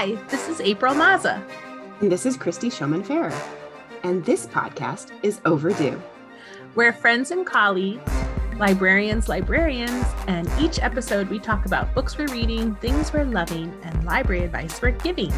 Hi, this is April Maza. And this is Christi Showman Farrer. And this podcast is Overdue. We're friends and colleagues, librarians, librarians, and each episode we talk about books we're reading, things we're loving, and library advice we're giving.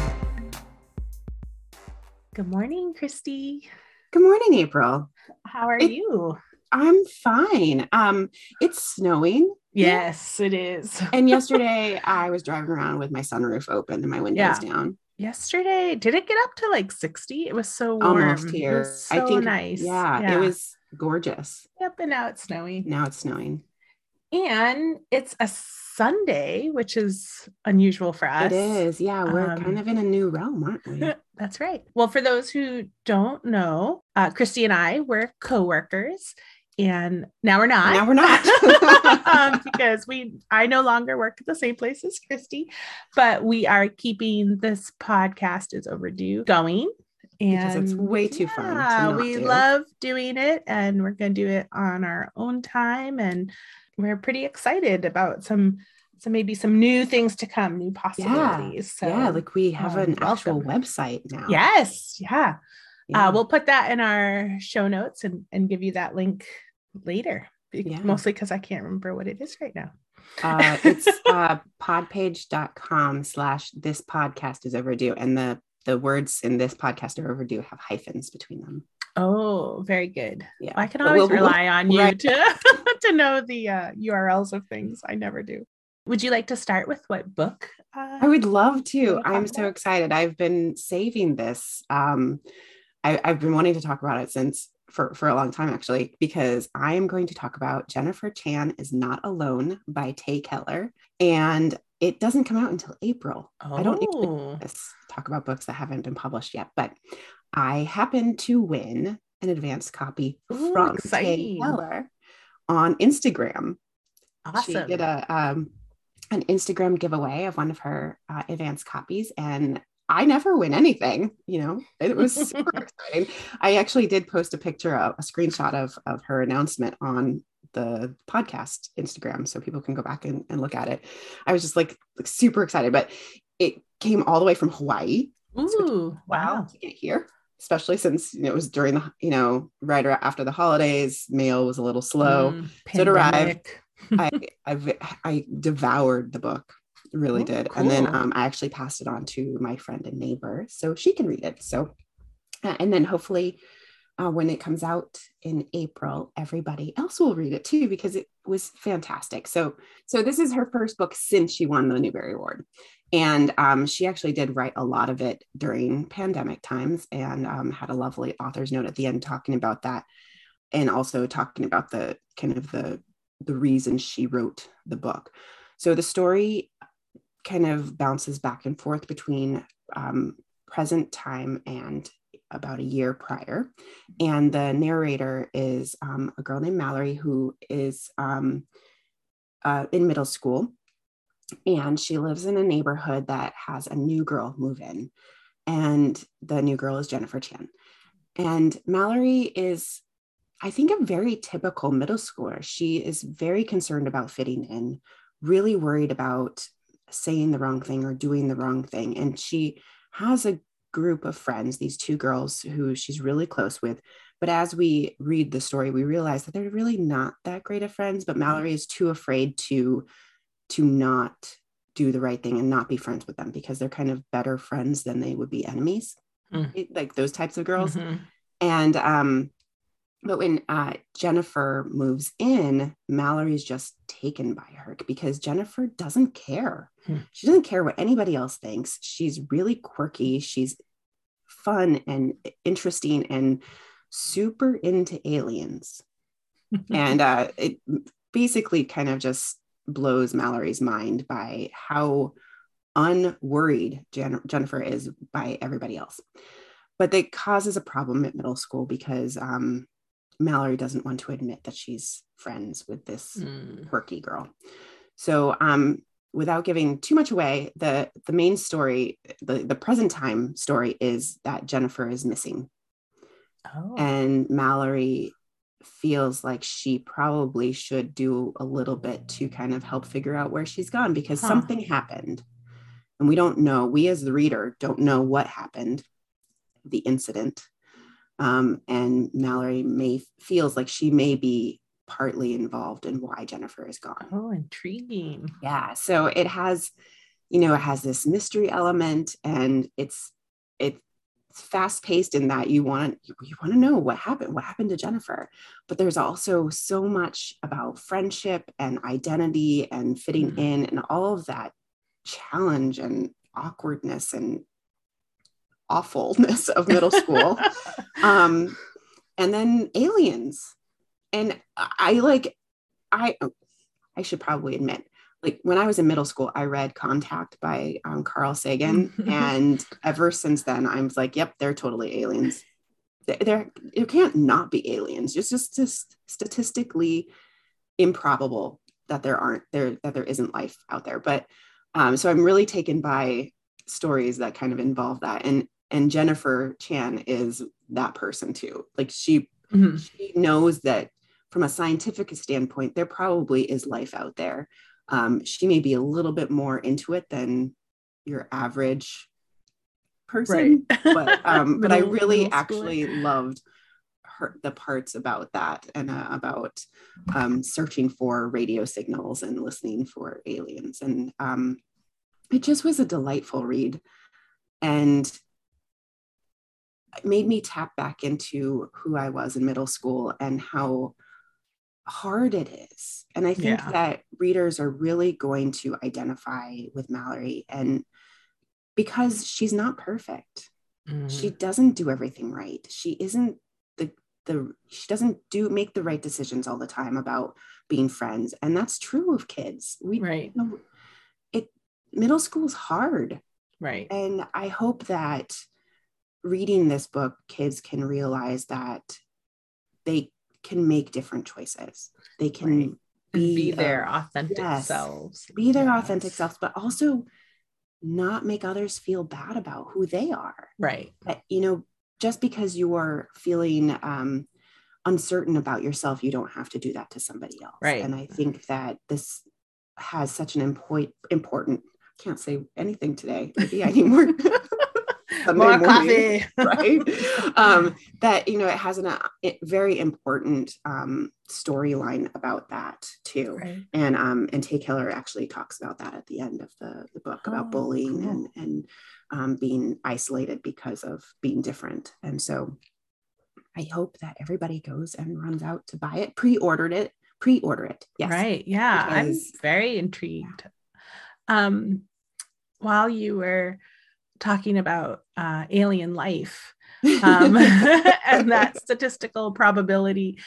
Good morning, Christi. Good morning, April. How are it, you? I'm fine. Um, it's snowing. Yes, it is. and yesterday I was driving around with my sunroof open and my windows yeah. down. Yesterday, did it get up to like 60? It was so warm. Almost here. So I think nice. Yeah, yeah, it was gorgeous. Yep, and now it's snowing. Now it's snowing. And it's a Sunday, which is unusual for us. It is. Yeah, we're um, kind of in a new realm, aren't we? That's right. Well, for those who don't know, uh, Christi and I were co-workers and now we're not. Now we're not um, because we I no longer work at the same place as Christi, but we are keeping this podcast is overdue going. And because it's way too yeah, fun. To we do. love doing it, and we're going to do it on our own time, and we're pretty excited about some so maybe some new things to come, new possibilities. Yeah, so, yeah like we have um, an welcome. actual website now. Yes, yeah. Uh, yeah. Uh, we'll put that in our show notes and, and give you that link later, yeah. mostly because I can't remember what it is right now. uh, it's uh, podpage.com slash this podcast is overdue. And the, the words in this podcast are overdue have hyphens between them. Oh, very good. Yeah. I can always we'll, rely we'll, on you right. to, to know the uh, URLs of things. I never do. Would you like to start with what book? Uh, I would love to. I'm so excited. I've been saving this. Um, I, I've been wanting to talk about it since for, for a long time actually, because I am going to talk about Jennifer Chan is Not Alone by Tae Keller. And it doesn't come out until April. Oh. I don't oh. talk about books that haven't been published yet, but I happened to win an advanced copy Ooh, from Tae Keller on Instagram. Awesome. She did a um, an Instagram giveaway of one of her uh, advanced copies, and I never win anything, you know. It was super exciting. I actually did post a picture of a screenshot of of her announcement on the podcast Instagram so people can go back and, and look at it. I was just like, like super excited, but it came all the way from Hawaii. Ooh, wow. To get here, especially since you know, it was during the, you know, right after the holidays, mail was a little slow. Mm, so it arrived. I, I I devoured the book really oh, did. Cool. And then um, I actually passed it on to my friend and neighbor so she can read it. So, uh, and then hopefully uh, when it comes out in April, everybody else will read it too because it was fantastic. So, so this is her first book since she won the Newbery Award, and um, she actually did write a lot of it during pandemic times and um, had a lovely author's note at the end talking about that, and also talking about the kind of the the reason she wrote the book. So the story kind of bounces back and forth between um, present time and about a year prior. And the narrator is um, a girl named Mallory who is um, uh, in middle school. And she lives in a neighborhood that has a new girl move in. And the new girl is Jennifer Chan. And Mallory is, I think, a very typical middle schooler. She is very concerned about fitting in, really worried about saying the wrong thing or doing the wrong thing. And she has a group of friends, these two girls who she's really close with. But as we read the story, we realize that they're really not that great of friends. But. Mallory is too afraid to to not do the right thing and not be friends with them because they're kind of better friends than they would be enemies, mm. like those types of girls. Mm-hmm. And um, but when uh, Jennifer moves in, Mallory is just taken by her because Jennifer doesn't care. Hmm. She doesn't care what anybody else thinks. She's really quirky. She's fun and interesting and super into aliens. and uh, it basically kind of just blows Mallory's mind by how unworried Jen- Jennifer is by everybody else. But it causes a problem at middle school because um, Mallory doesn't want to admit that she's friends with this mm. quirky girl. So, um, without giving too much away, the the main story, the the present time story is that Jennifer is missing, oh. and Mallory feels like she probably should do a little bit to kind of help figure out where she's gone because huh. something happened and we don't know we as the reader don't know what happened the incident um, and mallory may feels like she may be partly involved in why jennifer is gone. Oh intriguing. Yeah so it has you know it has this mystery element and it's it's fast paced in that you want you want to know what happened what happened to jennifer. But there's also so much about friendship and identity and fitting mm-hmm. in and all of that challenge and awkwardness and awfulness of middle school. um, and then aliens. And I like, I, I should probably admit, like when I was in middle school, I read Contact by um, Carl Sagan, and ever since then, I'm like, yep, they're totally aliens. There, it can't not be aliens. It's just, just statistically improbable that there aren't there that there isn't life out there. But um, so I'm really taken by stories that kind of involve that. And and Jennifer Chan is that person too. Like she mm-hmm. she knows that from a scientific standpoint, there probably is life out there. Um, she may be a little bit more into it than your average person, right. but um, but I really actually loved her the parts about that and uh, about um, searching for radio signals and listening for aliens and um, it just was a delightful read and made me tap back into who I was in middle school and how hard it is. And I think yeah. that readers are really going to identify with Mallory and because she's not perfect. Mm-hmm. She doesn't do everything right. She isn't the the she doesn't do make the right decisions all the time about being friends and that's true of kids. We right. You know, it middle school is hard. Right. And I hope that reading this book, kids can realize that they can make different choices. They can right. be, be, their uh, authentic yes, selves. Be their yes. authentic selves, but also not make others feel bad about who they are. Right. But, you know, just because you are feeling um, uncertain about yourself, you don't have to do that to somebody else. Right. And I think that this has such an important, important, I can't say anything today. Maybe I need more. More morning, coffee. right? um, that you know it has a uh, very important um, storyline about that too, right. and um, and Tae Keller actually talks about that at the end of the the book about oh, bullying cool. and and um, being isolated because of being different, and so I hope that everybody goes and runs out to buy it, pre-ordered it, pre-order it. Yes, right, yeah, because, I'm very intrigued. Um, while you were talking about uh, alien life um, and that statistical probability.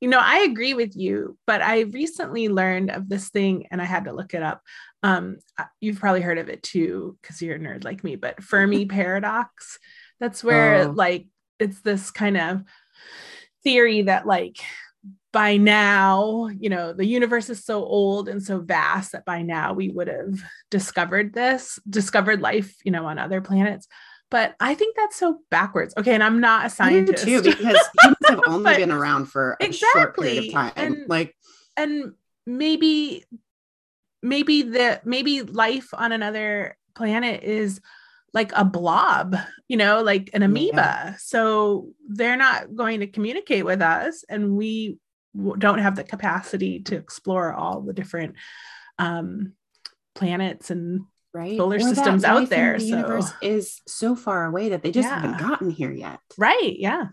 You know, I agree with you, but I recently learned of this thing and I had to look it up. Um, you've probably heard of it too, because you're a nerd like me, but Fermi paradox. That's where, oh. like, it's this kind of theory that, like, by now, you know, the universe is so old and so vast that by now we would have discovered this, discovered life, you know, on other planets. But I think that's so backwards. Okay, and I'm not a scientist too, because humans have only been around for a exactly. short period of time. And, like, and maybe, maybe the maybe life on another planet is like a blob, you know, like an amoeba. Yeah. So they're not going to communicate with us, and we don't have the capacity to explore all the different um, planets and right. solar or systems out there. The so. universe is so far away that they just yeah. haven't gotten here yet. Right. Yeah.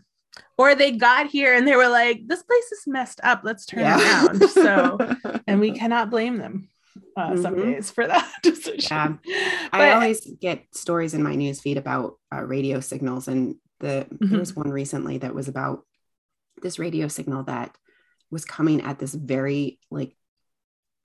Or they got here and they were like, this place is messed up. Let's turn yeah. around. So, and we cannot blame them uh, mm-hmm. some days for that decision. Yeah. But, I always get stories in my newsfeed about uh, radio signals. And the, mm-hmm. there was one recently that was about this radio signal that was coming at this very like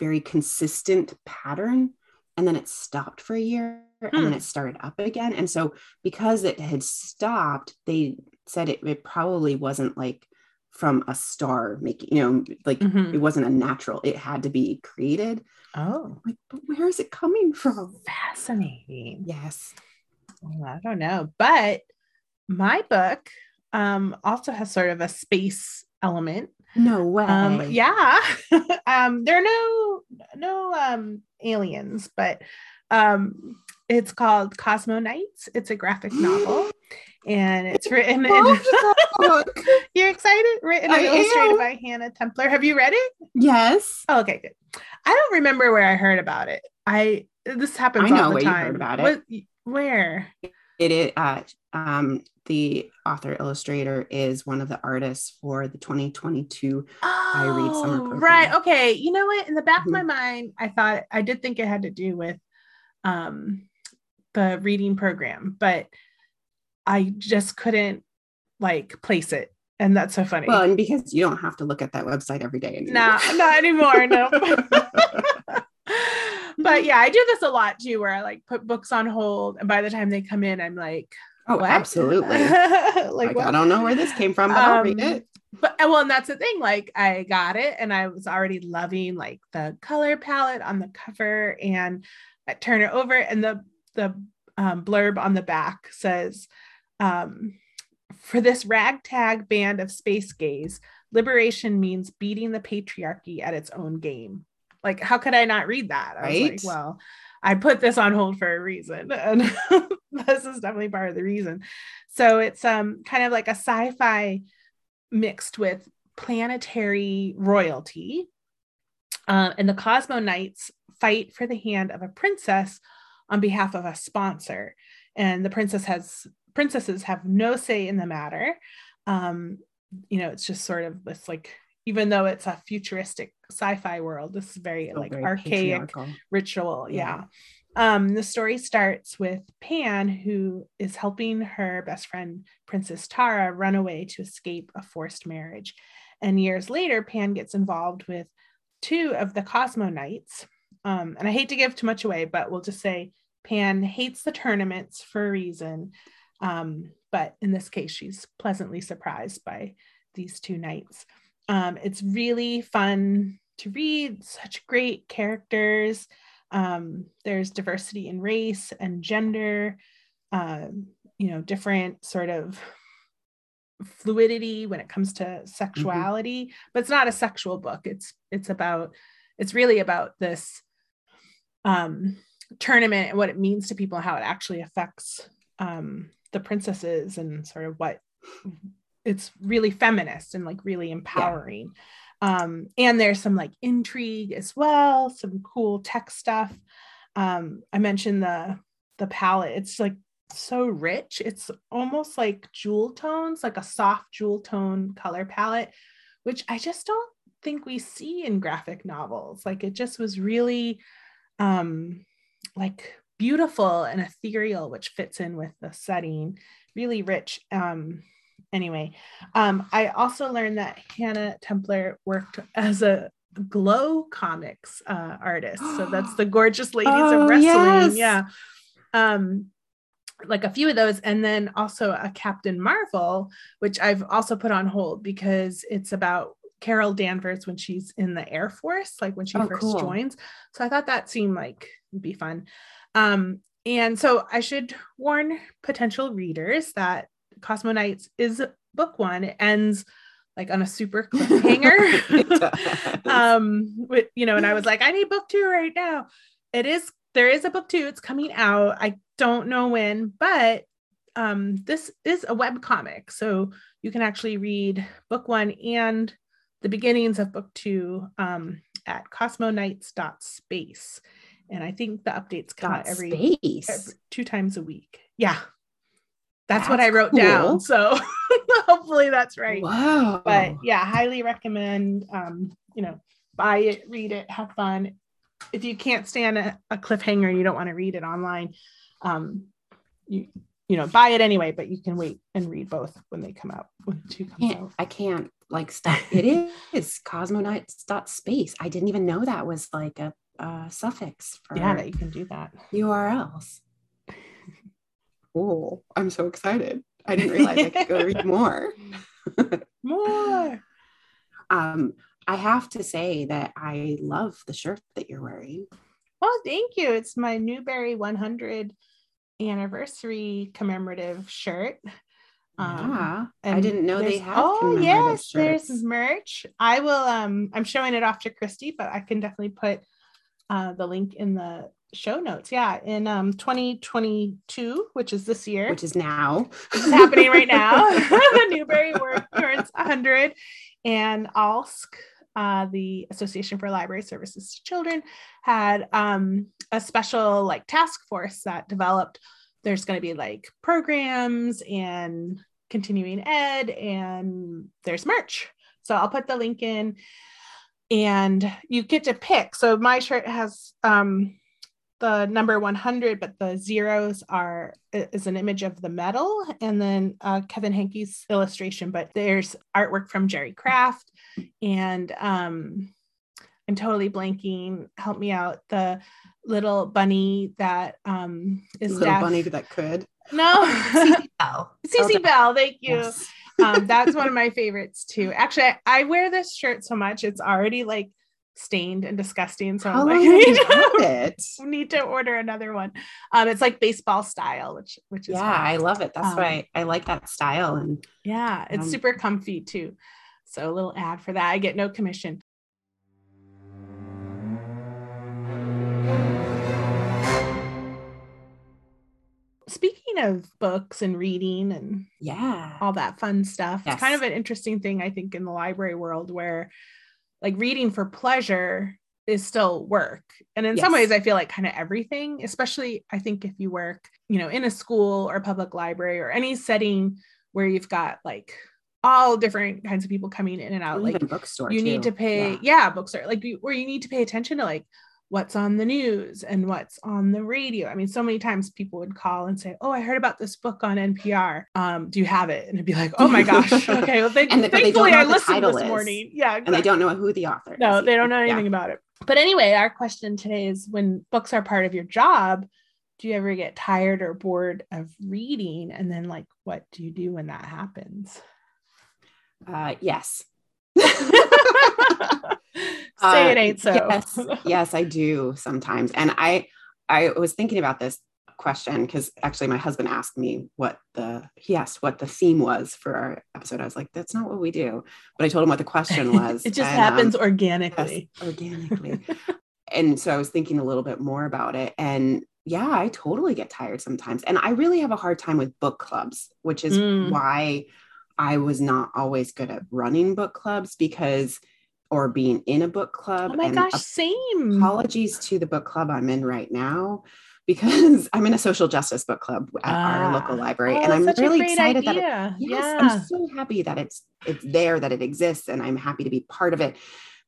very consistent pattern and then it stopped for a year and then hmm. it started up again. And so because it had stopped they said it, it probably wasn't like from a star making you know like mm-hmm. it wasn't a natural it had to be created. Oh. Like but where is it coming from? Fascinating. Yes. Well, i don't know but my book um also has sort of a space element no way. Um, yeah. um, there are no no um aliens, but um it's called Cosmoknights. It's a graphic novel, and it's written. In, you're excited? Written and illustrated am. by Hannah Templer. Have you read it? Yes. Oh, okay, good. I don't remember where I heard about it. I this happens I know all the where time. You heard about it. What, where? It is. Uh, um, the author illustrator is one of the artists for the 2022 oh, I Read Summer Program. Right. Okay. You know what? In the back mm-hmm. of my mind, I thought I did think it had to do with um the reading program, but I just couldn't like place it. And that's so funny. Well, and because you don't have to look at that website every day anymore. Nah, not anymore. No. but yeah, I do this a lot too, where I like put books on hold, and by the time they come in, I'm like, Oh, what? absolutely. like, like I don't know where this came from, but um, I'll read um, it. But well, and that's the thing. Like, I got it, and I was already loving like the color palette on the cover, and I turn it over, and the the um, blurb on the back says, um, "For this ragtag band of space gays, liberation means beating the patriarchy at its own game." Like, how could I not read that? I right? was like, well, I put this on hold for a reason. And this is definitely part of the reason. So it's um kind of like a sci-fi mixed with planetary royalty. Uh, and the Cosmoknights fight for the hand of a princess on behalf of a sponsor. And the princess has princesses have no say in the matter. Um, you know, it's just sort of this like even though it's a futuristic sci-fi world this is very like very archaic ritual yeah. yeah. Um the story starts with pan who is helping her best friend princess tara run away to escape a forced marriage. And years later pan gets involved with two of the Cosmoknights. Um, and i hate to give too much away but we'll just say pan hates the tournaments for a reason. Um, but in this case she's pleasantly surprised by these two knights um, it's really fun to read, such great characters. Um, there's diversity in race and gender, um, you know, different sort of fluidity when it comes to sexuality, mm-hmm. but it's not a sexual book. It's it's about it's really about this um, tournament and what it means to people, how it actually affects um, the princesses and sort of what it's really feminist and like really empowering. Yeah. Um, and there's some like intrigue as well, some cool tech stuff. Um, I mentioned the the palette. It's like so rich. It's almost like jewel tones, like a soft jewel tone color palette, which I just don't think we see in graphic novels. Like it just was really um like beautiful and ethereal, which fits in with the setting, really rich. Um, anyway, um, I also learned that Hannah Templer worked as a glow comics uh, artist. So that's the gorgeous ladies oh, of wrestling. Yes. Yeah. Um, like a few of those, and then also a Captain Marvel, which I've also put on hold because it's about Carol Danvers when she's in the Air Force, like when she oh, first cool. joins. So I thought that seemed like be fun. Um, and so I should warn potential readers that Cosmoknights is book one. It ends like on a super cliffhanger. um, with, you know, and I was like, I need book two right now. It is there is a book two. It's coming out. I don't know when, but um, this is a web comic, so you can actually read book one and the beginnings of book two um, at cosmoknights.space. And I think the updates come out every, every, two times a week. Yeah, that's, that's what I wrote cool. down. So hopefully that's right. Wow. But yeah, highly recommend um, you know, buy it, read it, have fun. If you can't stand a, a cliffhanger, you don't want to read it online. Um, you you know, buy it anyway, but you can wait and read both when they come out. When two comes out. I can't like stop. It is cosmoknights.space. I didn't even know that was like a, a suffix for yeah, that you can do that. URLs cool. I'm so excited. I didn't realize I could go read more. more. Um, I have to say that I love the shirt that you're wearing. Oh, thank you. It's my Newbery 100 anniversary commemorative shirt. Um, yeah, I didn't know they had. Oh yes, shirts. there's merch. I will. Um, I'm showing it off to Christi, but I can definitely put uh, the link in the show notes. Yeah, in um 2022, which is this year, which is now, which is happening right now. Newbery Award turns 100, and ALSC, uh, the Association for Library Services to Children, had um, a special like task force that developed. There's going to be like programs and continuing ed, and there's merch. So I'll put the link in and you get to pick. So my shirt has um, the number 100 but the zeros are is an image of the medal and then uh, Kevin Henkes's illustration but there's artwork from jerry craft and um i'm totally blanking help me out the little bunny that um is little deaf. bunny that could no Cece Bell Cece okay. bell thank you yes. um, that's one of my favorites too actually I, I wear this shirt so much it's already like stained and disgusting. So How I'm like, it? need to order another one. Um, it's like baseball style, which which is yeah, fun. I love it. That's um, why I like that style. And yeah, it's um, super comfy too. So a little ad for that. I get no commission. Speaking of books and reading and yeah, all that fun stuff, yes. it's kind of an interesting thing I think in the library world where like reading for pleasure is still work. And in yes. some ways, I feel like kind of everything, especially I think if you work, you know, in a school or public library or any setting where you've got like all different kinds of people coming in and out, like bookstore, you too. need to pay, yeah, yeah bookstore, like where you need to pay attention to like what's on the news and what's on the radio. I mean, so many times people would call and say, "Oh, I heard about this book on NPR. Um, do you have it?" And it'd be like, "Oh my gosh, okay. Well, thank- and the, thankfully I listened this is. morning. Yeah, exactly. and they don't know who the author. No, they don't know anything yeah. about it. But anyway, our question today is: When books are part of your job, do you ever get tired or bored of reading? And then, like, what do you do when that happens? Uh, yes. Say uh, it ain't so. yes, yes, I do sometimes. And I I was thinking about this question because actually my husband asked me what the he asked what the theme was for our episode. I was like, that's not what we do. But I told him what the question was. it just and, happens um, organically. Yes, organically. and so I was thinking a little bit more about it. And yeah, I totally get tired sometimes. And I really have a hard time with book clubs, which is mm. why I was not always good at running book clubs because or being in a book club. Oh my gosh, same. Apologies to the book club I'm in right now because I'm in a social justice book club at ah. our local library. Oh, and I'm really excited idea. that it, yes, yeah. I'm so happy that it's it's there, that it exists, and I'm happy to be part of it.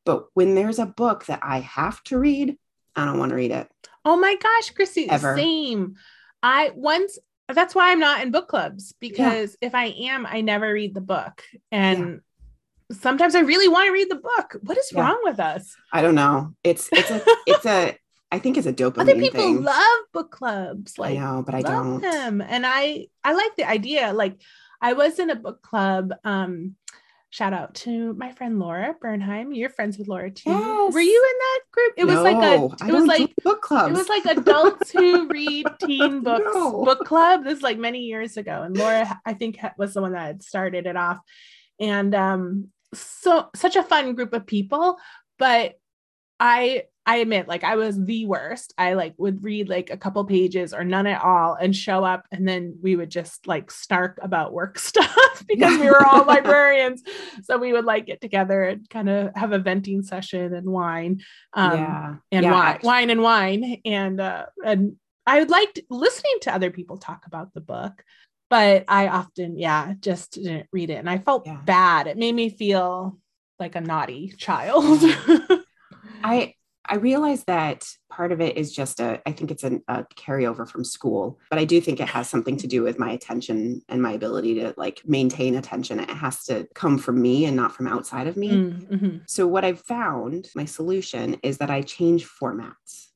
But when there's a book that I have to read, I don't want to read it. Oh my gosh, Christi, Ever. same. I once that's why I'm not in book clubs because yeah. if I am, I never read the book. And sometimes I really want to read the book. What is yeah. wrong with us? I don't know. It's it's a it's a I think it's a dopamine Other people thing. love book clubs. Like I know, but I don't. Them. And I I like the idea. Like I was in a book club. Um, shout out to my friend Laura Bernheim. You're friends with Laura too. Yes. Were you in that group? It no, was like a it was like book club. It was like adults who read teen books no. book club. This is like many years ago. And Laura, I think, was the one that had started it off. And um, so such a fun group of people but i i admit like i was the worst i like would read like a couple pages or none at all and show up and then we would just like snark about work stuff because we were all librarians so we would like get together and kind of have a venting session and wine um yeah. and yeah, wine wine and wine and uh and i would like listening to other people talk about the book but I often, yeah, just didn't read it. And I felt yeah. bad. It made me feel like a naughty child. I I realize that part of it is just a, I think it's a, a, carryover from school, but I do think it has something to do with my attention and my ability to like maintain attention. It has to come from me and not from outside of me. Mm, mm-hmm. So, what I've found, my solution is that I change formats.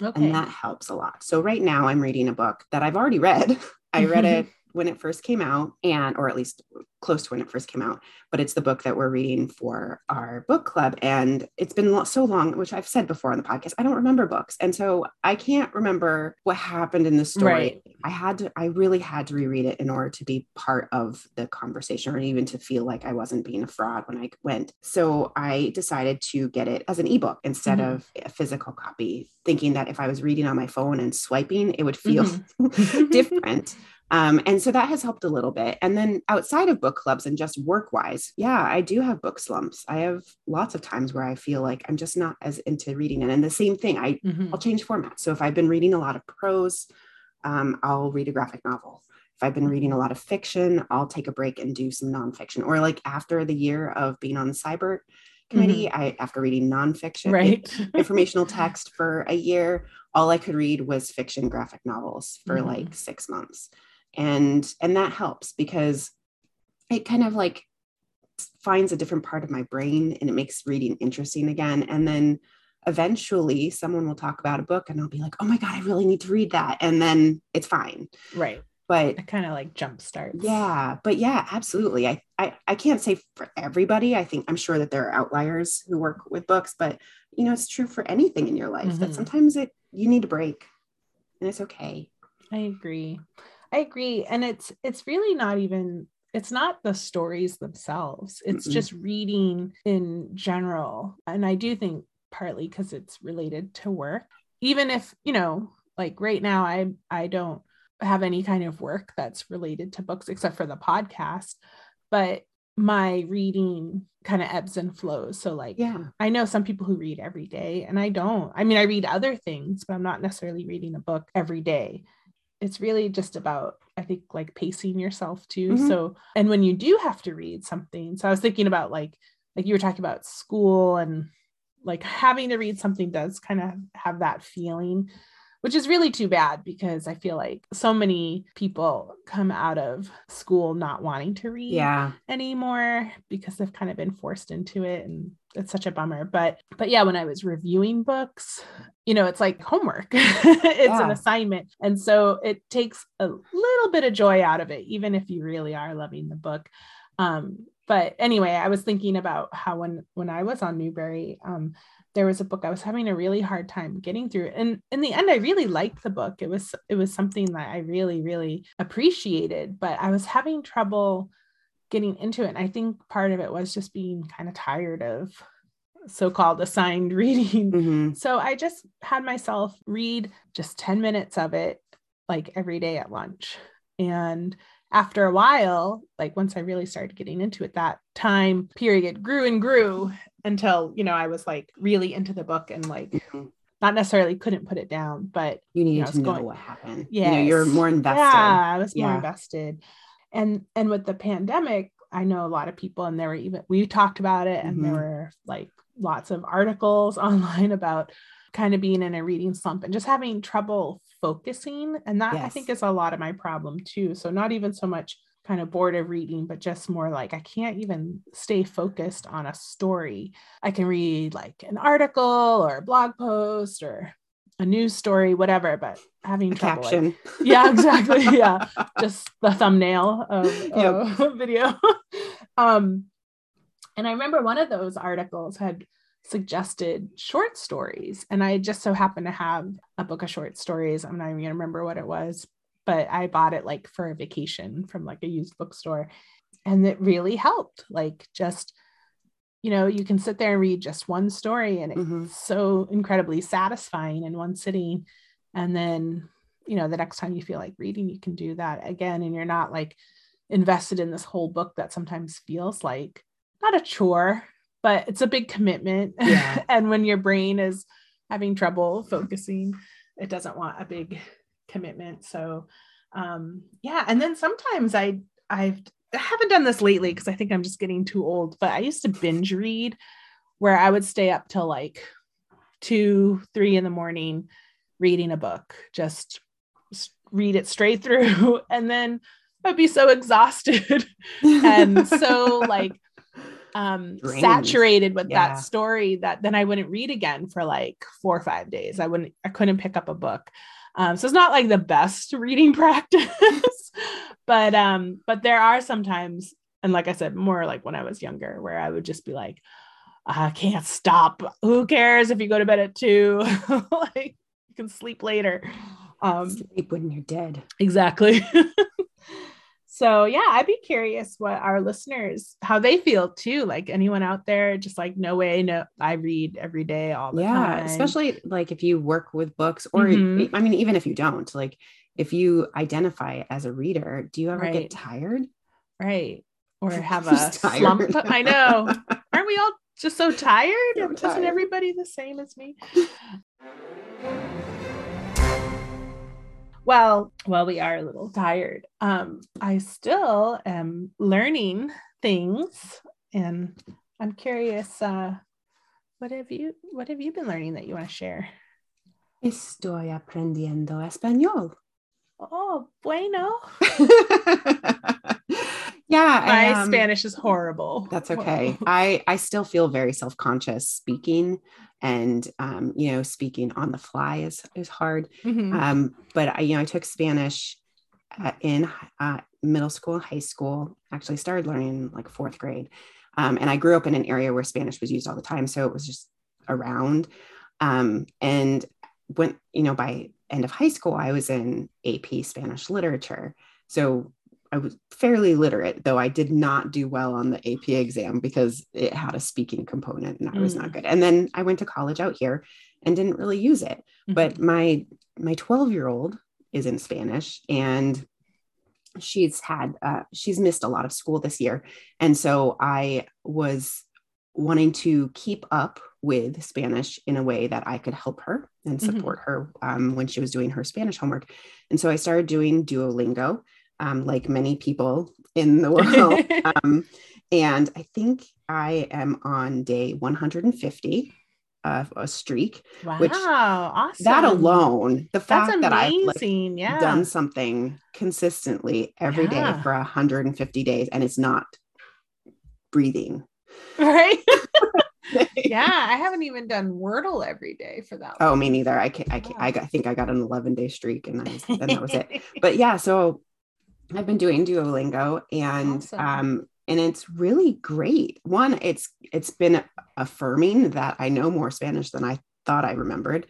Okay. And that helps a lot. So, right now I'm reading a book that I've already read. I read it when it first came out, and or at least close to when it first came out. But it's the book that we're reading for our book club, and it's been so long, which I've said before on the podcast. I don't remember books, and so I can't remember what happened in the story. Right. I had to, I really had to reread it in order to be part of the conversation, or even to feel like I wasn't being a fraud when I went. So I decided to get it as an ebook instead mm-hmm. of a physical copy, thinking that if I was reading on my phone and swiping, it would feel mm-hmm. different. Um, and so that has helped a little bit. And then outside of book clubs and just work wise, yeah, I do have book slumps. I have lots of times where I feel like I'm just not as into reading. And, and the same thing, I, mm-hmm. I'll change format. So if I've been reading a lot of prose, um, I'll read a graphic novel. If I've been reading a lot of fiction, I'll take a break and do some nonfiction. Or like after the year of being on the Sibert committee, mm-hmm. I after reading nonfiction, right. informational text for a year, all I could read was fiction graphic novels for mm-hmm. like six months and and that helps because it kind of like finds a different part of my brain and it makes reading interesting again and then eventually someone will talk about a book and I'll be like, oh my God, I really need to read that. And then it's fine. Right. But it kind of like jump starts. Yeah. But yeah, absolutely. I, I I can't say for everybody. I think I'm sure that there are outliers who work with books, but you know, it's true for anything in your life mm-hmm. that sometimes it you need a break and it's okay. I agree. I agree. And it's it's really not even it's not the stories themselves. It's Mm-mm. just reading in general. And I do think partly because it's related to work. Even if, you know, like right now I I don't have any kind of work that's related to books except for the podcast, but my reading kind of ebbs and flows. So like yeah, I know some people who read every day and I don't. I mean, I read other things, but I'm not necessarily reading a book every day it's really just about i think like pacing yourself too mm-hmm. so and when you do have to read something so i was thinking about like like you were talking about school and like having to read something does kind of have that feeling which is really too bad because I feel like so many people come out of school not wanting to read yeah. anymore because they've kind of been forced into it and it's such a bummer but but yeah when I was reviewing books you know it's like homework it's yeah. an assignment and so it takes a little bit of joy out of it even if you really are loving the book um but anyway i was thinking about how when when i was on newbery um there was a book I was having a really hard time getting through. And in the end, I really liked the book. It was it was something that I really, really appreciated, but I was having trouble getting into it. And I think part of it was just being kind of tired of so-called assigned reading. Mm-hmm. So I just had myself read just 10 minutes of it like every day at lunch. And after a while, like once I really started getting into it, that time period grew and grew until, you know, I was like really into the book and like mm-hmm. not necessarily couldn't put it down, but you needed you know, to know going, what happened. Yeah. You know, you're more invested. Yeah, I was more invested. And and with the pandemic, I know a lot of people and there were even we talked about it and mm-hmm. there were like lots of articles online about kind of being in a reading slump and just having trouble focusing. And that yes. I think is a lot of my problem too. So, not even so much kind of bored of reading, but just more like I can't even stay focused on a story. I can read like an article or a blog post or a news story, whatever, but having a trouble. Caption. Like, yeah, exactly. yeah. Just the thumbnail of yep. a video. um, and I remember one of those articles had suggested short stories. And I just so happened to have a book of short stories. I'm not even gonna remember what it was, but I bought it like for a vacation from like a used bookstore. And it really helped. Like just, you know, you can sit there and read just one story and it's mm-hmm. so incredibly satisfying in one sitting. And then, you know, the next time you feel like reading, you can do that again. And you're not like invested in this whole book that sometimes feels like not a chore, but it's a big commitment. Yeah. and when your brain is having trouble focusing, it doesn't want a big commitment. So um yeah, and then sometimes I I've I haven't done this lately because I think I'm just getting too old, but I used to binge read where I would stay up till like two, three in the morning reading a book, just read it straight through. And then I'd be so exhausted and so like um saturated with yeah. that story that then I wouldn't read again for like four or five days. I wouldn't I couldn't pick up a book. Um, so it's not like the best reading practice, but um, but there are sometimes, and like I said, more like when I was younger, where I would just be like, I can't stop. Who cares if you go to bed at two? like you can sleep later. Um, sleep when you're dead. Exactly. so yeah, I'd be curious what our listeners how they feel too. Like anyone out there, just like no way, no, I read every day, all the yeah, time. especially like if you work with books, or mm-hmm. I mean, even if you don't, like if you identify as a reader, do you ever right. get tired? Right. Or have a slump. I know. Aren't we all just so tired? Isn't tired. everybody the same as me? well, well, we are a little tired. Um, I still am learning things, and I'm curious. Uh, what have you What have you been learning that you want to share? Estoy aprendiendo español. Oh, bueno. yeah, my um, Spanish is horrible. That's okay. I I still feel very self conscious speaking, and um, you know, speaking on the fly is is hard. Mm-hmm. Um, but I you know I took Spanish uh, in uh, middle school, high school. Actually, started learning like fourth grade, um, and I grew up in an area where Spanish was used all the time, so it was just around. Um, and when you know by end of high school, I was in AP Spanish literature. So I was fairly literate, though I did not do well on the AP exam because it had a speaking component and I was mm. not good. And then I went to college out here and didn't really use it. Mm-hmm. But my my 12 year old is in Spanish and she's had uh, she's missed a lot of school this year. And so I was wanting to keep up with Spanish in a way that I could help her and mm-hmm. support mm-hmm. her um, when she was doing her Spanish homework. And so I started doing Duolingo, um, like many people in the world. um, and I think I am on day 150 of a streak. Wow, which awesome. That alone, the fact that I've like, yeah. done something consistently every yeah. day for 150 days and it's not breathing. Right. yeah, I haven't even done Wordle every day for that. Oh, me neither. I can't. I, can't, I, I think I got an 11 day streak, and then, then that was it. But yeah, so I've been doing Duolingo, and awesome. um, and it's really great. One, it's it's been affirming that I know more Spanish than I thought I remembered,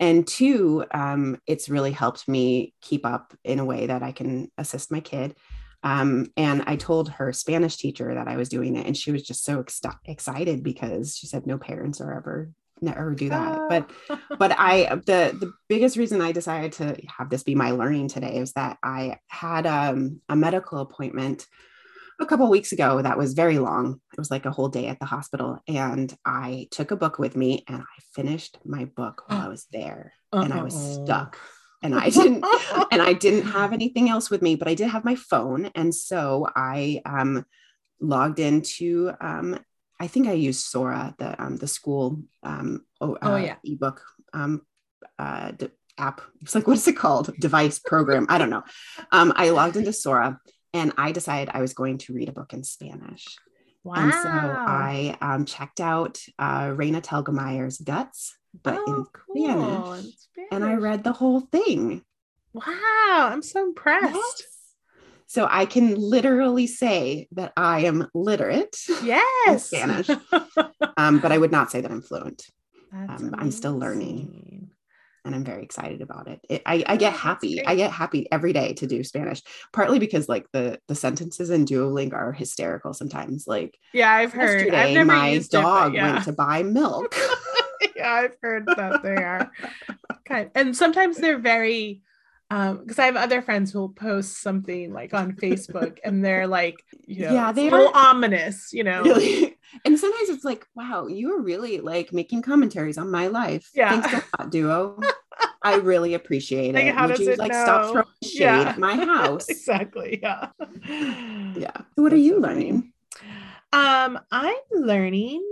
and two, um, it's really helped me keep up in a way that I can assist my kid. Um, and I told her Spanish teacher that I was doing it, and she was just so ex- excited because she said no parents are ever never do that. But but I the the biggest reason I decided to have this be my learning today is that I had um, a medical appointment a couple weeks ago that was very long. It was like a whole day at the hospital, and I took a book with me and I finished my book while I was there, uh and I was stuck and I didn't and I didn't have anything else with me, but I did have my phone. And so I um, logged into um, I think I used Sora, the um, the school um, oh, uh, oh yeah ebook um, uh, d- app. It's like what is it called? Device program. I don't know. Um, I logged into Sora and I decided I was going to read a book in Spanish. Wow. And so I um, checked out uh, Raina Telgemeier's Guts but oh, in cool. Spanish, And I read the whole thing. Wow, I'm so impressed. Yes. So I can literally say that I am literate. Yes. Spanish. um, but I would not say that I'm fluent. Um, I'm still learning. And I'm very excited about it. it I, I get happy. I get happy every day to do Spanish, partly because like the the sentences in Duolingo are hysterical sometimes. Like yeah, I've heard. Yesterday, I've my dog it, yeah. went to buy milk. yeah, I've heard that they are kind, and sometimes they're very. Um, because I have other friends who will post something like on Facebook, and they're like, you know, yeah, they are ominous, you know. Really? And sometimes it's like, wow, you are really like making commentaries on my life. Yeah, thanks a lot, duo. I really appreciate it. How Would does you it like know? stop throwing shade yeah. at my house? exactly. Yeah. Yeah. What That's are you learning? Um, I'm learning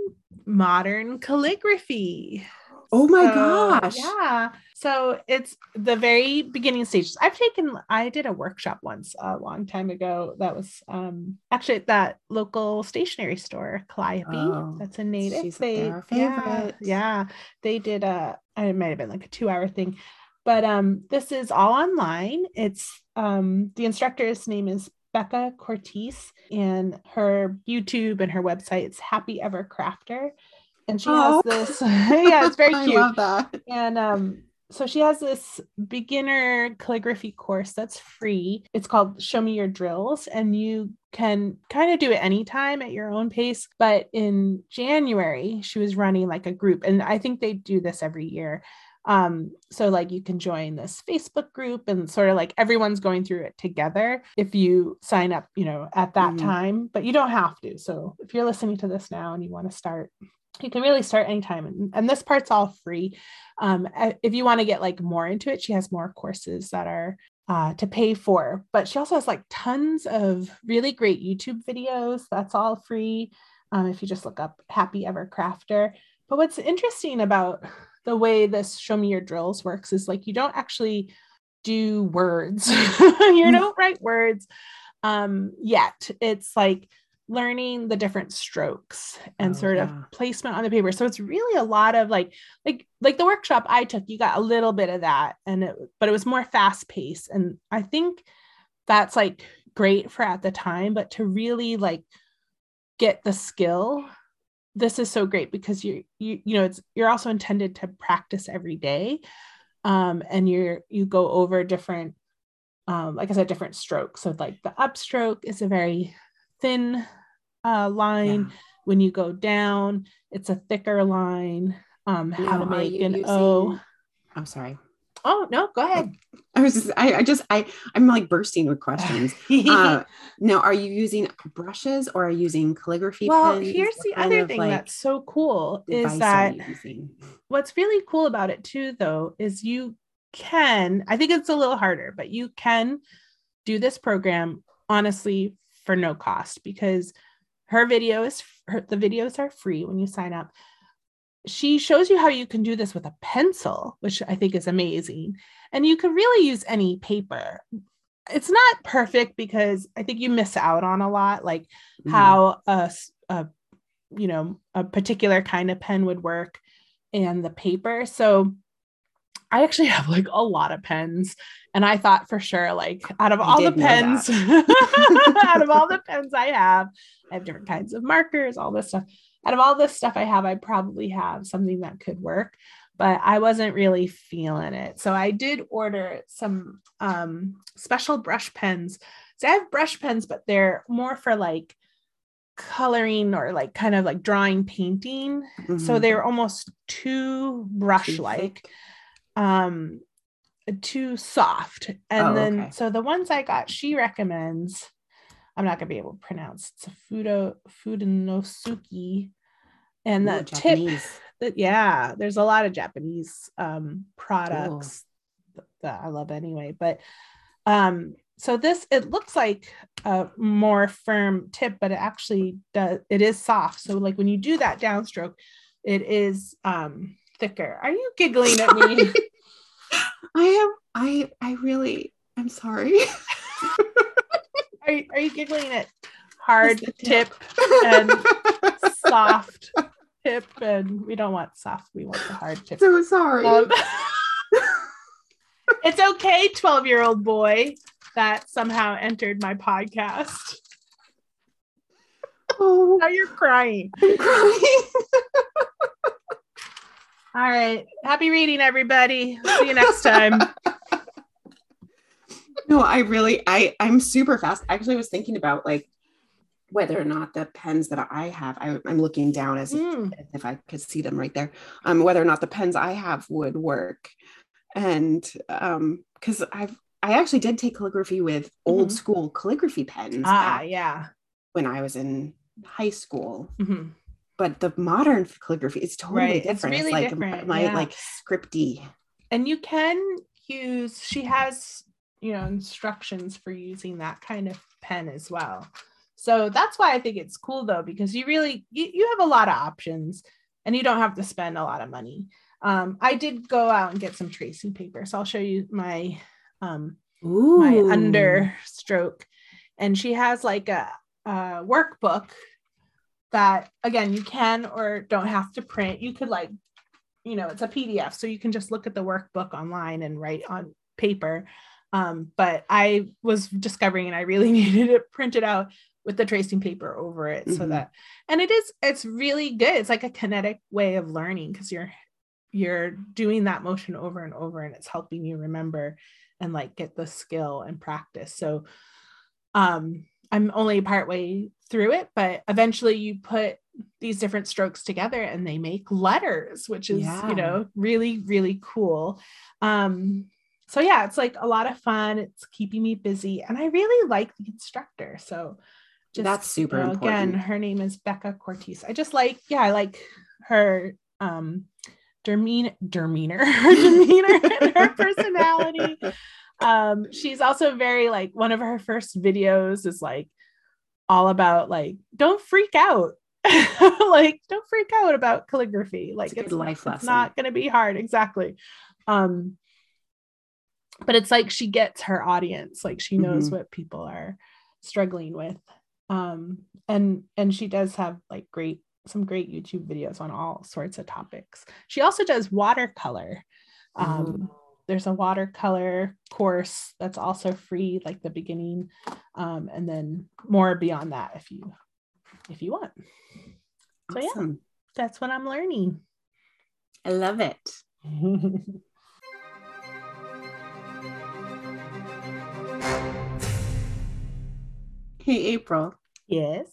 modern calligraphy. Oh my so, gosh. Yeah. So it's the very beginning stages. I've taken, I did a workshop once a long time ago that was um, actually at that local stationery store, Calliope. Oh, that's a native. She's they, our favorite. Yeah, yeah. They did a, it might have been like a two hour thing, but um, this is all online. It's um, the instructor's name is Becca Courtice, and her YouTube and her website is Happy Ever Crafter. And she oh. has this, yeah, it's very cute. I love that. And um, so she has this beginner calligraphy course that's free. It's called Show Me Your Drills, and you can kind of do it anytime at your own pace. But in January, she was running like a group, and I think they do this every year. Um, so like you can join this Facebook group and sort of like everyone's going through it together if you sign up, you know, at that mm. time, but you don't have to. So if you're listening to this now and you want to start, you can really start anytime. And, and this part's all free. Um, if you want to get like more into it, she has more courses that are uh, to pay for, but she also has like tons of really great YouTube videos. That's all free. Um, if you just look up Happy Ever Crafter. But what's interesting about the way this show me your drills works is like you don't actually do words you mm. don't write words um yet it's like learning the different strokes and oh, sort yeah. of placement on the paper so it's really a lot of like like like the workshop i took you got a little bit of that and it but it was more fast paced and i think that's like great for at the time but to really like get the skill this is so great because you you you know it's you're also intended to practice every day um and you're you go over different um like i said different strokes. So like the upstroke is a very thin uh line. Yeah. when you go down it's a thicker line. Um how to make an using... o i'm sorry Oh no, go ahead. I was just, I, I just, I, I'm like bursting with questions. uh, now, are you using brushes or are you using calligraphy well, pens? here's what the other thing like that's so cool is that what's really cool about it too, though, is you can, I think it's a little harder, but you can do this program honestly for no cost because her video is, her, the videos are free when you sign up she shows you how you can do this with a pencil, which I think is amazing. And you can really use any paper. It's not perfect because I think you miss out on a lot, like mm. how a, a, you know, a particular kind of pen would work and the paper. So I actually have like a lot of pens. And I thought for sure, like out of all the pens, out of all the pens I have, I have different kinds of markers, all this stuff out of all this stuff I have, I probably have something that could work, but I wasn't really feeling it. So I did order some um, special brush pens. So I have brush pens, but they're more for like coloring or like kind of like drawing painting. Mm-hmm. So they're almost too brush like. Um, too soft. And oh, then okay. so the ones I got, she recommends I'm not gonna be able to pronounce. It's a Fudo Fudenosuke and the Ooh, tip that yeah there's a lot of japanese um products that i love anyway but um so this it looks like a more firm tip but it actually does it is soft. So like when you do that downstroke it is um thicker. Are you giggling at me? I am i i really i'm sorry. Are, you, are you giggling at hard tip and soft tip, and we don't want soft. We want the hard tip. So sorry. Um, it's okay, 12 year old boy that somehow entered my podcast. Oh, now you're crying. I'm crying. All right. Happy reading, everybody. See you next time. No, I really, I, I'm super fast. Actually, I was thinking about like whether or not the pens that I have, I, am looking down as, mm. if, as, if, I could see them right there, um, whether or not the pens I have would work. And um, because I've, I actually did take calligraphy with old mm-hmm. school calligraphy pens. Ah, yeah. When I was in high school. Mm-hmm. But the modern calligraphy is totally right. different. It's really it's like different. My, yeah. like scripty. And you can use, she has, you know, instructions for using that kind of pen as well. So that's why I think it's cool though, because you really you, you have a lot of options and you don't have to spend a lot of money. Um, I did go out and get some tracing paper. So I'll show you my um Ooh. my understroke. And she has like a, a workbook that again you can or don't have to print. You could like, you know, it's a PDF. So you can just look at the workbook online and write on paper. Um, but I was discovering and I really needed it printed out with the tracing paper over it mm-hmm. so that and it is it's really good. It's like a kinetic way of learning because you're you're doing that motion over and over and it's helping you remember and like get the skill and practice. So um i'm only partway through it but eventually you put these different strokes together and they make letters which is yeah. you know really really cool. Um so yeah it's like a lot of fun. It's keeping me busy and i really like the instructor. So just, that's super you know, important. Again, her name is Becca Courtice. I just like, yeah, I like her um demeanor, demeanor, her demeanor and her personality. Um, she's also very like one of her first videos is like all about like don't freak out. like don't freak out about calligraphy. Like it's, it's life lesson. It's not gonna be hard. Exactly. Um, but it's like she gets her audience, like she knows mm-hmm. what people are struggling with um and and she does have like great some great youtube videos on all sorts of topics. She also does watercolor. Um mm. there's a watercolor course that's also free like the beginning um and then more beyond that if you if you want. So yeah that's what i'm learning. I love it Hey, April. Yes.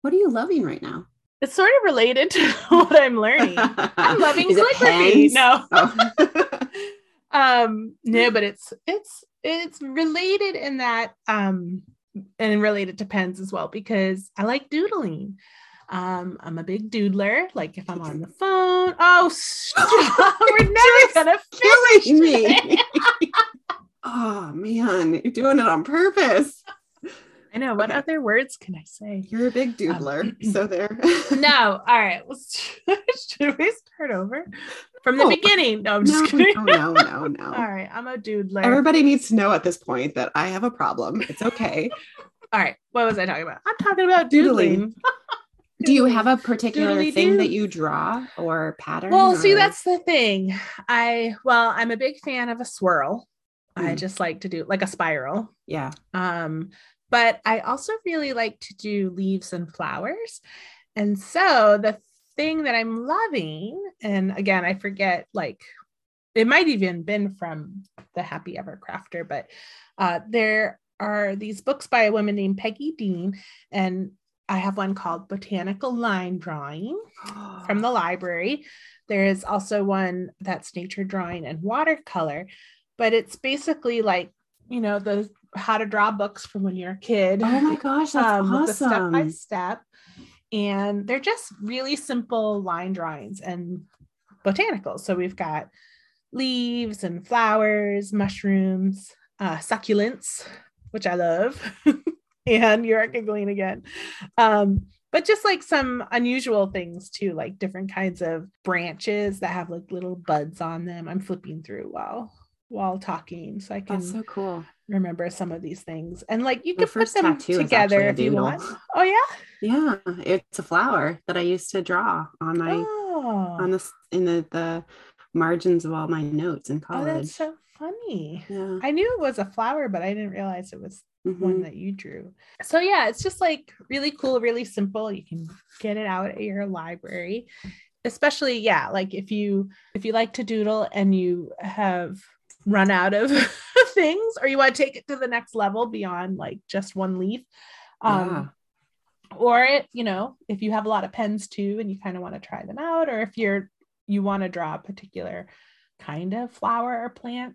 What are you loving right now? It's sort of related to what I'm learning. I'm loving calligraphy. No. Oh. um, no, but it's it's it's related in that um and related to pens as well because I like doodling. Um, I'm a big doodler. Like if I'm on the phone, oh, stop. we're never gonna finish me. oh man, you're doing it on purpose. I know. What okay. other words can I say? You're a big doodler. Um, so there. no. All right. Let's, should we start over from the oh, beginning? No, I'm just no, kidding. No, no, no, no. All right. I'm a doodler. Everybody needs to know at this point that I have a problem. It's okay. All right. What was I talking about? I'm talking about doodling. doodling. Do you have a particular Doodly thing that you draw or pattern? Well, or... see, that's the thing. I well, I'm a big fan of a swirl. I just like to do like a spiral. Yeah. Um, but I also really like to do leaves and flowers. And so the thing that I'm loving, and again, I forget like it might even been from the Happy Ever Crafter, but uh, there are these books by a woman named Peggy Dean, and I have one called Botanical Line Drawing from the library. There is also one that's nature drawing and watercolor, but it's basically like, you know, the how to draw books from when you're a kid. Oh my gosh, that's um, awesome. Step by step. And they're just really simple line drawings and botanicals. So we've got leaves and flowers, mushrooms, uh, succulents, which I love. and you're giggling again. Um, but just like some unusual things too, like different kinds of branches that have like little buds on them. I'm flipping through while while talking so I can That's so cool. Remember some of these things. And like you can put them together if you want. Oh yeah. Yeah, it's a flower that I used to draw on my oh. on the in the the margins of all my notes in college. Oh, that's so funny. Yeah. I knew it was a flower, but I didn't realize it was mm-hmm. one that you drew. So yeah, it's just like really cool, really simple. You can get it out at your library. Especially, yeah, like if you if you like to doodle and you have run out of things or you want to take it to the next level beyond like just one leaf um yeah. or it you know if you have a lot of pens too and you kind of want to try them out or if you're you want to draw a particular kind of flower or plant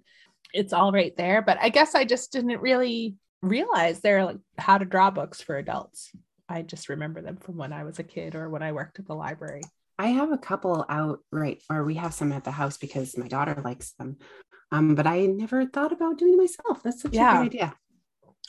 it's all right there but i guess i just didn't really realize there are like how to draw books for adults i just remember them from when i was a kid or when i worked at the library I have a couple out right, or we have some at the house because my daughter likes them. Um, but I never thought about doing it myself. That's such yeah. a good idea.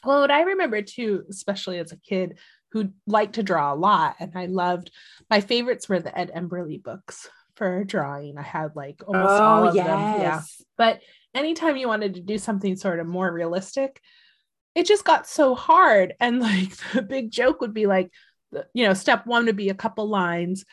Well, what I remember too, especially as a kid who liked to draw a lot, and I loved my favorites were the Ed Emberley books for drawing. I had like almost oh, all of yes. them. Yeah. But anytime you wanted to do something sort of more realistic, it just got so hard. And like the big joke would be like, you know, step one would be a couple lines.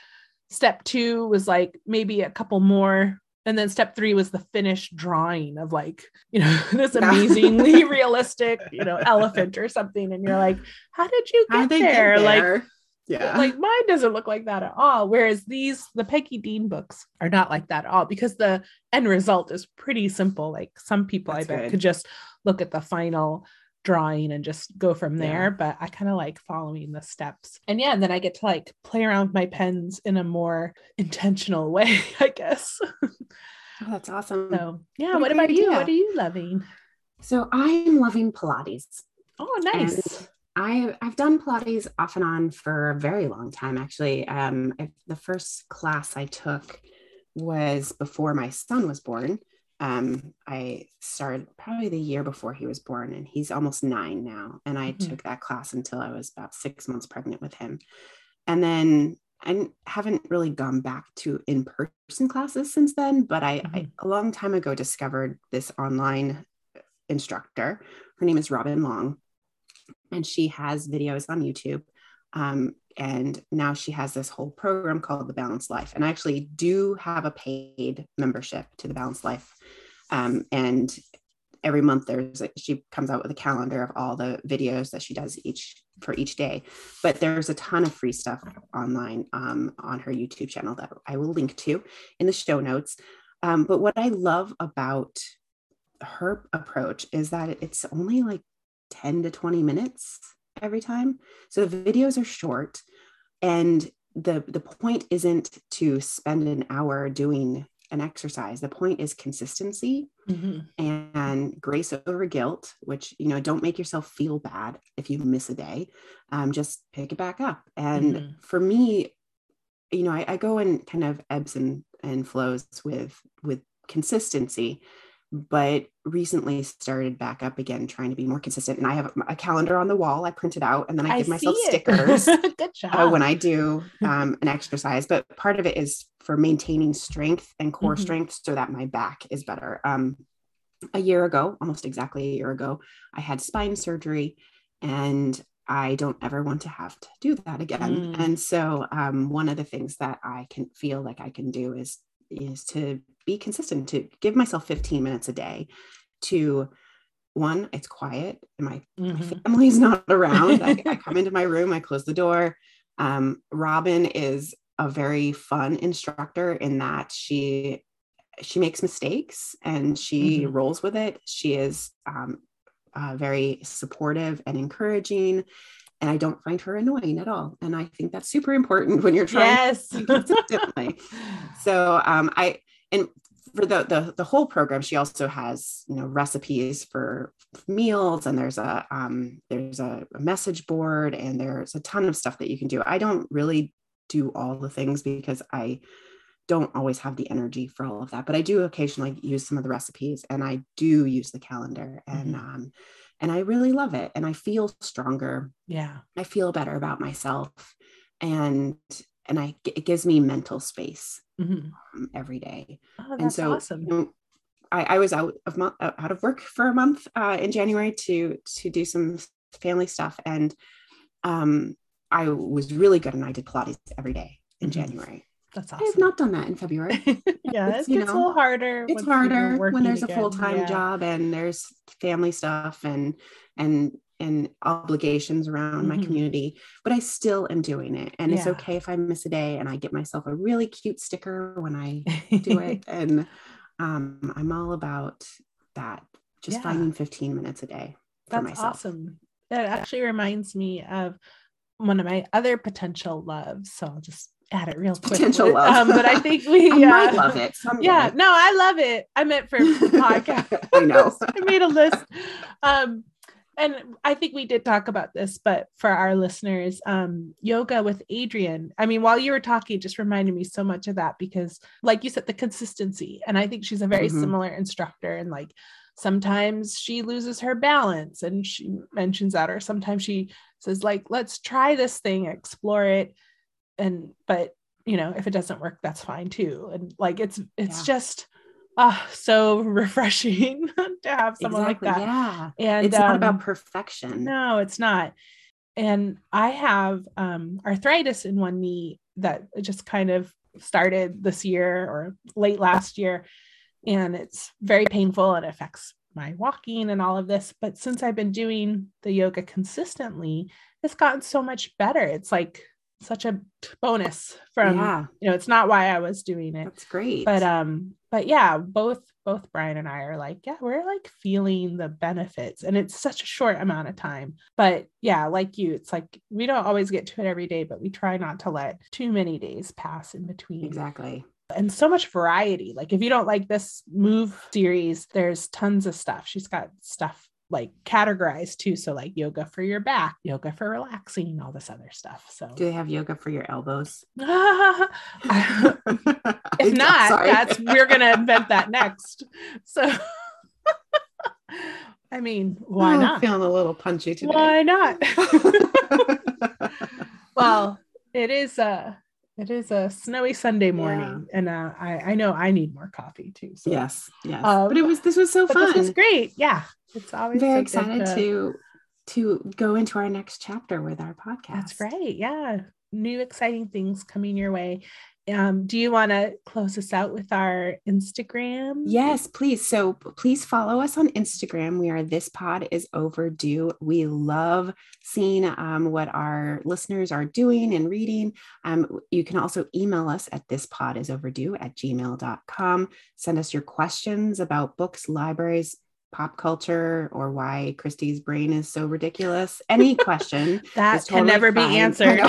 Step two was like maybe a couple more and then step three was the finished drawing of like you know this amazingly realistic you know elephant or something. And you're like how did you get there? get there? Like yeah. like mine doesn't look like that at all. Whereas these the peggy dean books are not like that at all because the end result is pretty simple. Like some people That's i bet good. could just look at the final drawing and just go from there. Yeah. But I kind of like following the steps. And yeah, and then I get to like play around with my pens in a more intentional way, I guess. Oh, that's awesome. So yeah, what, what about idea. you? What are you loving? So I'm loving Pilates. Oh, nice. I I've done Pilates off and on for a very long time actually. Um, I, the first class I took was before my son was born um, I started probably the year before he was born, and he's almost nine now. And I mm-hmm. took that class until I was about six months pregnant with him. And then I haven't really gone back to in person classes since then, but I, mm-hmm. I, a long time ago discovered this online instructor. Her name is Robin Long, and she has videos on YouTube. Um, and now she has this whole program called the Balanced Life. And I actually do have a paid membership to the Balanced Life. Um, and every month there's a, she comes out with a calendar of all the videos that she does each for each day. But there's a ton of free stuff online um, on her YouTube channel that I will link to in the show notes. Um, but what I love about her approach is that it's only like 10 to 20 minutes every time. So the videos are short and the the point isn't to spend an hour doing an exercise. The point is consistency mm-hmm. and grace over guilt, which, you know, don't make yourself feel bad if you miss a day. Um, just pick it back up. And mm-hmm. for me, you know, I, I, go in kind of ebbs and, and flows with with consistency but recently started back up again trying to be more consistent and i have a calendar on the wall i print it out and then i, I give myself stickers Good job. Uh, when i do um, an exercise but part of it is for maintaining strength and core mm-hmm. strength so that my back is better um, a year ago almost exactly a year ago i had spine surgery and I don't ever want to have to do that again. Mm. And so, um, one of the things that I can feel like I can do is is to be consistent to give myself 15 minutes a day to one it's quiet my, mm-hmm. my family's not around I, I, come into my room i close the door um, robin is a very fun instructor in that she she makes mistakes and she mm-hmm. rolls with it she is um, uh, very supportive and encouraging and I don't find her annoying at all. And I think that's super important when you're trying yes. consistently. so um, I and for the, the the whole program, she also has you know recipes for meals, and there's a um, there's a, a message board, and there's a ton of stuff that you can do. I don't really do all the things because I don't always have the energy for all of that, but I do occasionally use some of the recipes, and I do use the calendar, and mm-hmm. um, and I really love it and I feel stronger. Yeah. I feel better about myself and and I it gives me mental space mm-hmm. um, every day. Oh, and so awesome. You know, I, I was out of month out of work for a month uh, in January to to do some family stuff and um I was really good and I did Pilates every day in mm-hmm. January. That's awesome. I have not done that in February. yeah, it's, it gets know, a little harder. It's harder when there's again. a full time yeah. job and there's family stuff and and and obligations around mm-hmm. my community. But I still am doing it, and yeah. it's okay if I miss a day. And I get myself a really cute sticker when I do it, and um, I'm all about that. Just yeah. finding 15 minutes a day. That's myself. awesome. That actually reminds me of one of my other potential loves. So I'll just at it real quick. Potential love. Um, but I think we I uh, might love it. Someday. Yeah, no, I love it. I meant for podcast. I know. I made a list. Um, and I think we did talk about this, but for our listeners, um, yoga with Adriene. I mean, while you were talking, just reminded me so much of that because, like you said, the consistency. And I think she's a very mm-hmm. similar instructor. And like sometimes she loses her balance and she mentions that, or sometimes she says, like, let's try this thing, explore it and but you know if it doesn't work that's fine too and like it's it's yeah. just ah so refreshing to have someone exactly, like that yeah and it's um, not about um, perfection no it's not and i have um arthritis in one knee that just kind of started this year or late last year. And it's very painful and affects my walking and all of this. But since I've been doing the yoga consistently, it's gotten so much better. It's like such a bonus from yeah. you know it's not why i was doing it. That's great. But um but yeah both both brian and i are like yeah we're like feeling the benefits and it's such a short amount of time. But yeah like you it's like we don't always get to it every day but we try not to let too many days pass in between. Exactly. And so much variety. Like if you don't like this move series there's tons of stuff. She's got stuff like categorized too. So like yoga for your back, yoga for relaxing, all this other stuff. So do they have yoga for your elbows? if not, that's we're gonna invent that next. So I mean, why oh, not? Feeling a little punchy today. Why not? well, it is a it is a snowy Sunday morning, yeah. and uh, I I know I need more coffee too. So. Yes, yes. Um, but it was this was so fun. This was great. Yeah, it's always very excited to, to to go into our next chapter with our podcast. That's right. Yeah, new exciting things coming your way. Um, do you want to close us out with our Instagram? Yes, please. So please follow us on Instagram. We are This Pod is Overdue. We love seeing um, what our listeners are doing and reading. Um, you can also email us at thispodisoverdue at gmail.com. Send us your questions about books, libraries, pop culture or why Christi's brain is so ridiculous. Any question that totally can never fine. be answered.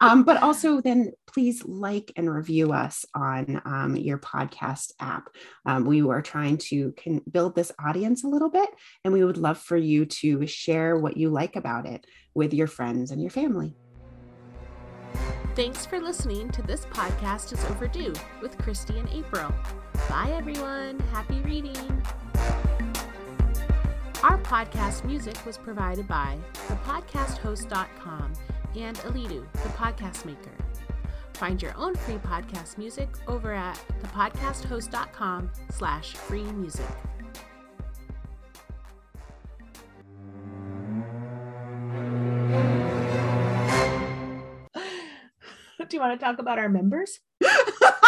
um, but also, then please like and review us on um, your podcast app. Um, we are trying to can build this audience a little bit, and we would love for you to share what you like about it with your friends and your family. Thanks for listening to this podcast is overdue with Christy and April. Bye everyone. Happy reading. Our podcast music was provided by thepodcasthost.com and Alitu, the podcast maker. Find your own free podcast music over at thepodcasthost.com slash free music. Do you want to talk about our members?